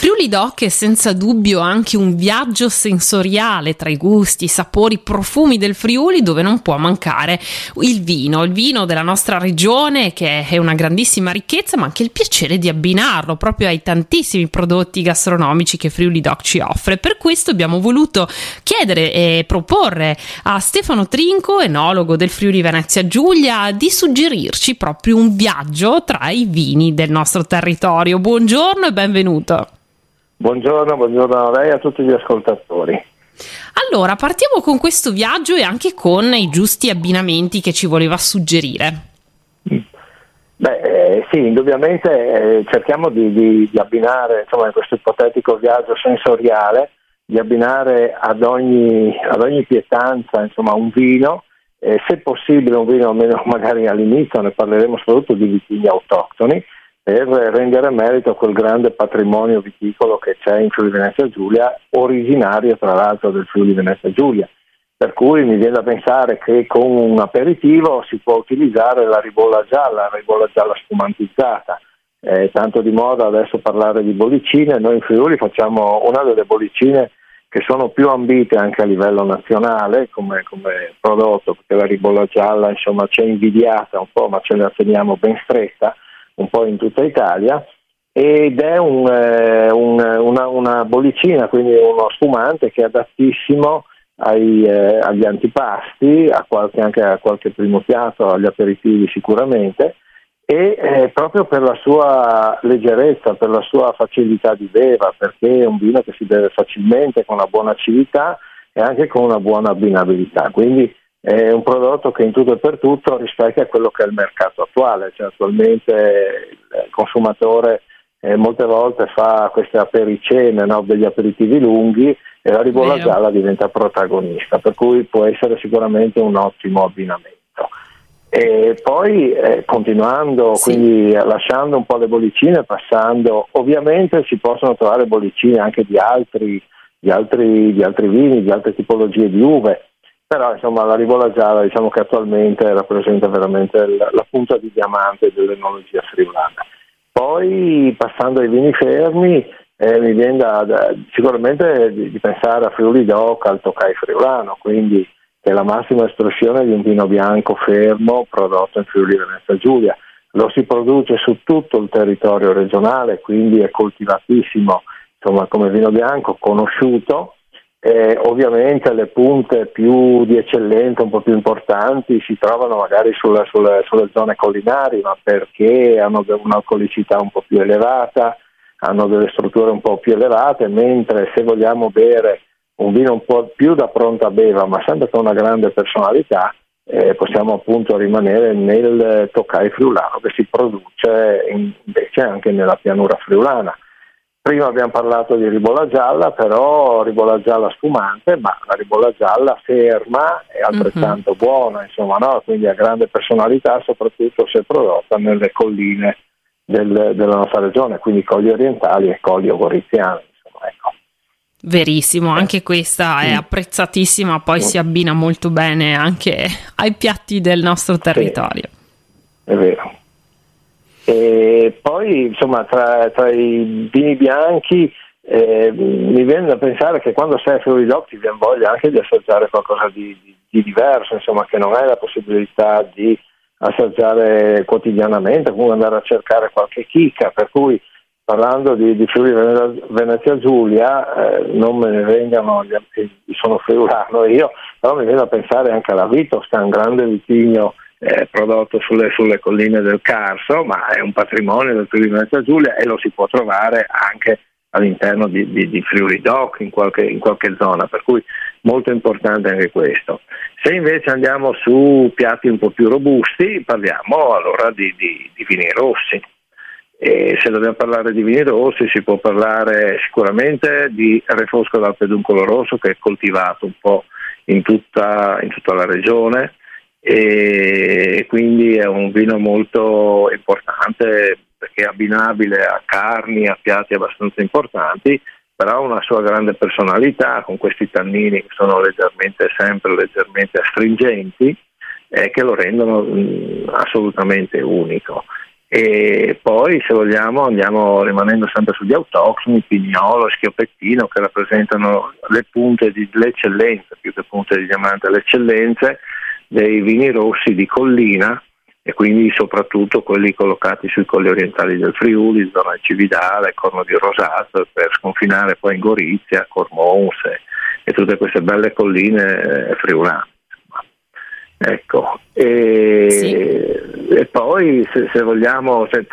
Friuli Doc è senza dubbio anche un viaggio sensoriale tra i gusti, i sapori, i profumi del Friuli dove non può mancare il vino, il vino della nostra regione che è una grandissima ricchezza ma anche il piacere di abbinarlo proprio ai tantissimi prodotti gastronomici che Friuli Doc ci offre. Per questo abbiamo voluto chiedere e proporre a Stefano Trinco, enologo del Friuli Venezia Giulia, di suggerirci proprio un viaggio tra i vini del nostro territorio. Buongiorno e benvenuto. Buongiorno, buongiorno a lei e a tutti gli ascoltatori. Allora, partiamo con questo viaggio e anche con i giusti abbinamenti che ci voleva suggerire. Beh, eh, sì, indubbiamente eh, cerchiamo di, di, di abbinare, insomma, in questo ipotetico viaggio sensoriale, di abbinare ad ogni, ad ogni pietanza insomma, un vino, eh, se possibile un vino almeno magari all'inizio, ne parleremo soprattutto di vitigni autoctoni, per rendere merito a quel grande patrimonio viticolo che c'è in Friuli Venezia Giulia, originario tra l'altro del Friuli Venezia Giulia. Per cui mi viene da pensare che con un aperitivo si può utilizzare la ribolla gialla, la ribolla gialla spumantizzata. È tanto di moda adesso parlare di bollicine, noi in Friuli facciamo una delle bollicine che sono più ambite anche a livello nazionale come, come prodotto, perché la ribolla gialla insomma c'è invidiata un po', ma ce la teniamo ben stretta un po' in tutta Italia ed è un, eh, un, una, una, bollicina, quindi uno spumante che è adattissimo ai, eh, agli antipasti, a qualche, anche a qualche primo piatto, agli aperitivi sicuramente, e eh, proprio per la sua leggerezza, per la sua facilità di beva, perché è un vino che si beve facilmente, con una buona acidità e anche con una buona abbinabilità. Quindi è un prodotto che in tutto e per tutto rispecchia quello che è il mercato attuale, cioè attualmente il consumatore eh, molte volte fa queste apericene, no? degli aperitivi lunghi e la ribolla Vero. gialla diventa protagonista, per cui può essere sicuramente un ottimo abbinamento. E poi eh, continuando, sì. quindi lasciando un po' le bollicine, passando, ovviamente si possono trovare bollicine anche di altri, di altri, di altri vini, di altre tipologie di uve, però insomma la ribola gialla diciamo che attualmente rappresenta veramente la, la punta di diamante dell'enologia friulana. Poi passando ai vini fermi eh, mi viene da, da, sicuramente di, di, pensare a Friuli Doc, al Tokai friulano, quindi che è la massima espressione di un vino bianco fermo prodotto in Friuli Venezia Giulia. Lo si produce su tutto il territorio regionale, quindi è coltivatissimo insomma, come vino bianco, conosciuto eh, ovviamente le punte più di eccellenza, un po' più importanti, si trovano magari sulle, sulle, sulle zone collinari, ma perché hanno un'alcolicità un po' più elevata, hanno delle strutture un po' più elevate, mentre se vogliamo bere un vino un po' più da pronta beva, ma sempre con una grande personalità, eh, possiamo appunto rimanere nel Toccai friulano che si produce invece anche nella pianura friulana. Prima abbiamo parlato di ribolla gialla, però ribolla gialla spumante, ma la ribolla gialla ferma è altrettanto uh-huh. buona, insomma, no? quindi ha grande personalità, soprattutto se prodotta nelle colline del, della nostra regione, quindi colli orientali e colli ogoriziani. Insomma, ecco. Verissimo, anche questa è apprezzatissima, poi si abbina molto bene anche ai piatti del nostro territorio. Sì, è vero. E poi insomma tra, tra i vini bianchi eh, mi viene da pensare che quando sei a Doc ti viene voglia anche di assaggiare qualcosa di, di, di, diverso, insomma che non hai la possibilità di assaggiare quotidianamente, comunque andare a cercare qualche chicca, per cui parlando di, di Friuli Venezia Giulia, eh, non me ne vengano, sono friulano io, però mi viene da pensare anche alla Vitosca, un grande vitigno eh, prodotto sulle, sulle, colline del Carso, ma è un patrimonio del Friuli Venezia Giulia e lo si può trovare anche all'interno di, di, di Friuli Doc in qualche, in qualche, zona, per cui molto importante anche questo. Se invece andiamo su piatti un po' più robusti, parliamo allora di, di vini rossi. E se dobbiamo parlare di vini rossi si può parlare sicuramente di Refosco dal Peduncolo Rosso che è coltivato un po' in tutta, in tutta la regione, e quindi è un vino molto importante perché è abbinabile a carni, a piatti abbastanza importanti, però ha una sua grande personalità con questi tannini che sono leggermente, sempre leggermente astringenti e che lo rendono mh, assolutamente unico. e poi se vogliamo andiamo rimanendo sempre sugli autoctoni, Pignolo e Schioppettino che rappresentano le punte di, le eccellenze, più che punte di diamante, le eccellenze dei vini rossi di collina e quindi soprattutto quelli collocati sui colli orientali del Friuli, zona Cividale, Corno di Rosato, per sconfinare poi in Gorizia, Cormons e, tutte queste belle colline eh, friulane. Ecco, e, sì. e poi se, se, vogliamo, se, i,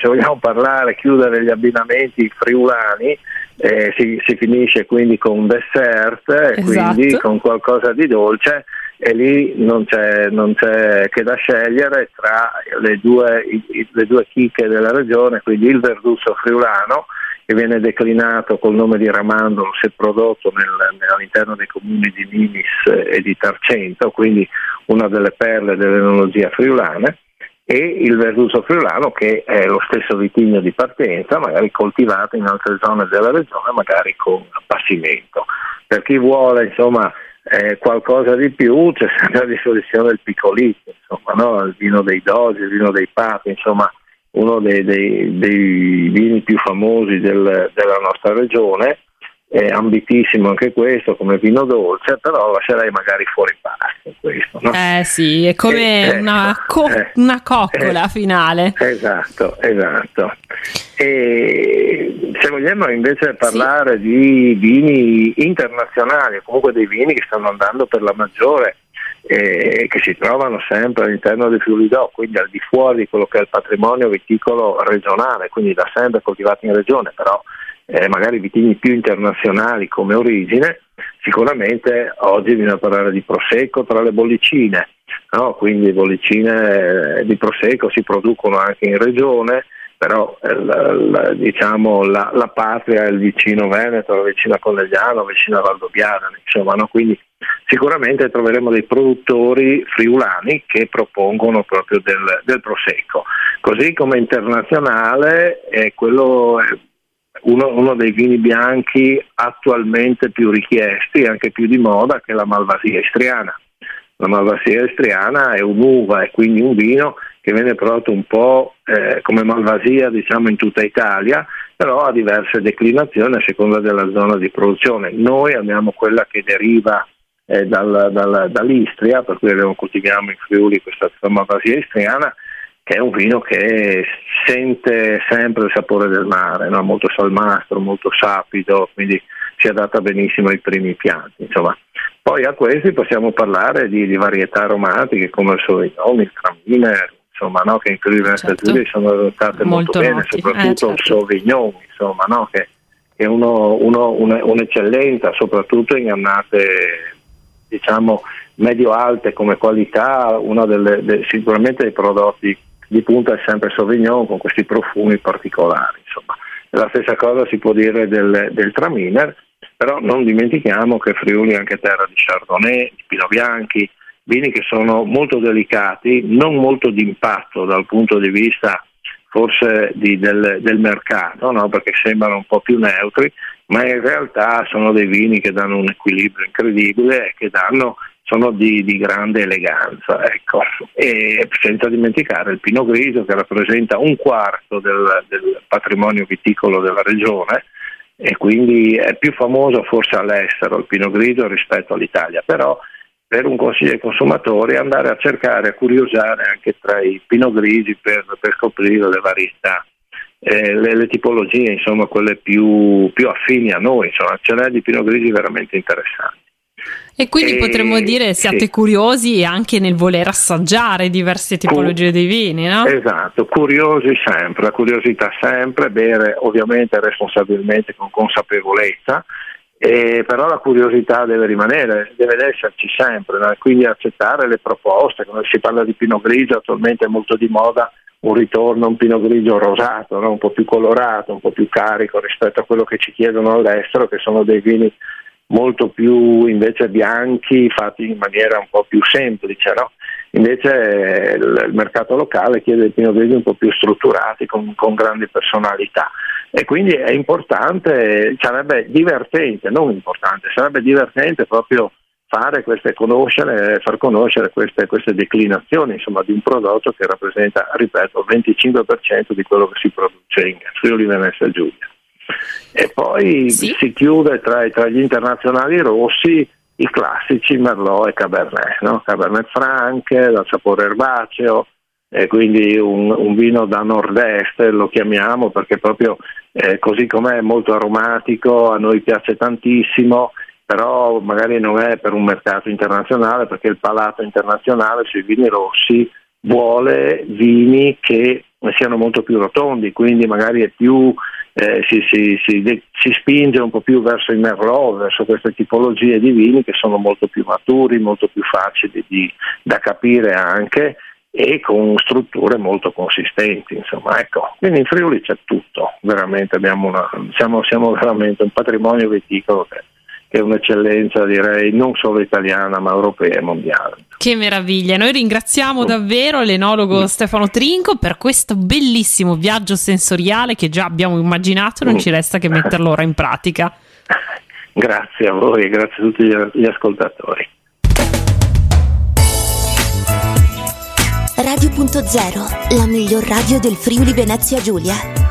se, vogliamo, parlare, chiudere gli abbinamenti friulani, eh, si, si, finisce quindi con un dessert, esatto. quindi con qualcosa di dolce e lì non c'è, non c'è che da scegliere tra le due, i, le due chicche della regione, quindi il verdusso friulano che viene declinato col nome di Ramandolo se prodotto nel, all'interno dei comuni di Nimis e di Tarcento, quindi una delle perle dell'enologia friulana, e il Verduso friulano che è lo stesso vitigno di partenza, magari coltivato in altre zone della regione, magari con appassimento. Per chi vuole insomma, eh, qualcosa di più c'è sempre a disposizione il piccolito, insomma, no? il vino dei dosi, il vino dei papi, insomma uno dei, dei, dei vini più famosi del, della nostra regione è ambitissimo anche questo come vino dolce, però lascerei magari fuori pasto questo. No? Eh sì, è come eh, una, ecco, co- eh, una, coccola eh, finale. Esatto, esatto. E se vogliamo invece parlare sì. di vini internazionali, comunque dei vini che stanno andando per la maggiore, eh, che si trovano sempre all'interno del Friuli d'O, quindi al di fuori di quello che è il patrimonio viticolo regionale, quindi da sempre coltivati in regione, però eh, magari vitigni più internazionali come origine, sicuramente oggi bisogna parlare di prosecco tra le bollicine, no? quindi bollicine eh, di prosecco si producono anche in regione, però eh, la, la, diciamo, la, la, patria è il vicino Veneto, la vicina Conegliano, vicino a Valdobbiadene, insomma, no? quindi sicuramente troveremo dei produttori friulani che propongono proprio del, del prosecco. Così come internazionale è quello uno, uno, dei vini bianchi attualmente più richiesti e anche più di moda che è la Malvasia istriana. La Malvasia istriana è un'uva e quindi un vino che viene prodotto un po' eh, come Malvasia diciamo in tutta Italia, però ha diverse declinazioni a seconda della zona di produzione. Noi abbiamo quella che deriva eh, dal, dal, dall'Istria, per cui abbiamo, coltiviamo in Friuli questa Malvasia istriana, che è un vino che sente sempre il sapore del mare, no? molto salmastro, molto sapido, quindi si adatta benissimo ai primi pianti. Insomma. Poi a questi possiamo parlare di, di varietà aromatiche come il Sauvignon, il Traminer, insomma, no? che in Venezia certo. sono adottate molto, molto bene, noti. soprattutto eh, certo. il Sauvignon, insomma, no? che, è uno, uno, un'eccellenza, soprattutto in annate diciamo medio-alte come qualità, uno delle, de, sicuramente dei prodotti di punta è sempre Sauvignon con questi profumi particolari. Insomma. La stessa cosa si può dire del, del Traminer, però non dimentichiamo che Friuli è anche terra di Chardonnay, di Pino Bianchi, vini che sono molto delicati, non molto d'impatto dal punto di vista forse di, del, del, mercato, no? perché sembrano un po' più neutri, ma in realtà sono dei vini che danno un equilibrio incredibile e che danno sono di, di grande eleganza, ecco. e senza dimenticare il Pino Grigio che rappresenta un quarto del, del patrimonio viticolo della regione e quindi è più famoso forse all'estero il Pino Grigio rispetto all'Italia, però per un consiglio ai consumatori andare a cercare, a curiosare anche tra i Pino Grigi per, per scoprire le varietà. Eh, le, le, tipologie, insomma, quelle più, più affini a noi, insomma, ce n'è di Pino Grigi veramente interessanti. E quindi e, potremmo dire siate sì. curiosi anche nel voler assaggiare diverse tipologie Cu- di vini, no? Esatto, curiosi sempre, la curiosità sempre, bere ovviamente responsabilmente con consapevolezza, eh, però la curiosità deve rimanere, deve esserci sempre, no? quindi accettare le proposte, quando si parla di Pino Grigio attualmente è molto di moda un ritorno a un Pino Grigio rosato, no? un po' più colorato, un po' più carico rispetto a quello che ci chiedono all'estero, che sono dei vini molto più invece bianchi, fatti in maniera un po' più semplice. No? Invece il, il, mercato locale chiede Pinot Grigio un po' più strutturati, con, con, grandi personalità. E quindi è importante, sarebbe divertente, non importante, sarebbe divertente proprio fare queste conoscere, far conoscere queste, queste, declinazioni insomma, di un prodotto che rappresenta, ripeto, il 25% di quello che si produce in Friuli Venezia Giulia. E poi sì. si chiude tra, tra, gli internazionali rossi i classici Merlot e Cabernet, no? Cabernet Franc dal sapore erbaceo, eh, quindi un, un, vino da nord-est lo chiamiamo perché proprio eh, così com'è molto aromatico, a noi piace tantissimo, però magari non è per un mercato internazionale perché il palato internazionale sui vini rossi vuole vini che siano molto più rotondi, quindi magari più, eh, si, si, si, si, spinge un po' più verso i merlot, verso queste tipologie di vini che sono molto più maturi, molto più facili di, da capire anche e con strutture molto consistenti. Insomma, ecco. Quindi in Friuli c'è tutto, veramente una, siamo, siamo veramente un patrimonio viticolo che che è un'eccellenza direi non solo italiana ma europea e mondiale. Che meraviglia, noi ringraziamo davvero l'enologo mm. Stefano Trinco per questo bellissimo viaggio sensoriale che già abbiamo immaginato, non mm. ci resta che metterlo ora in pratica. Grazie a voi e grazie a tutti gli ascoltatori. Radio.0, la miglior radio del Friuli Venezia Giulia.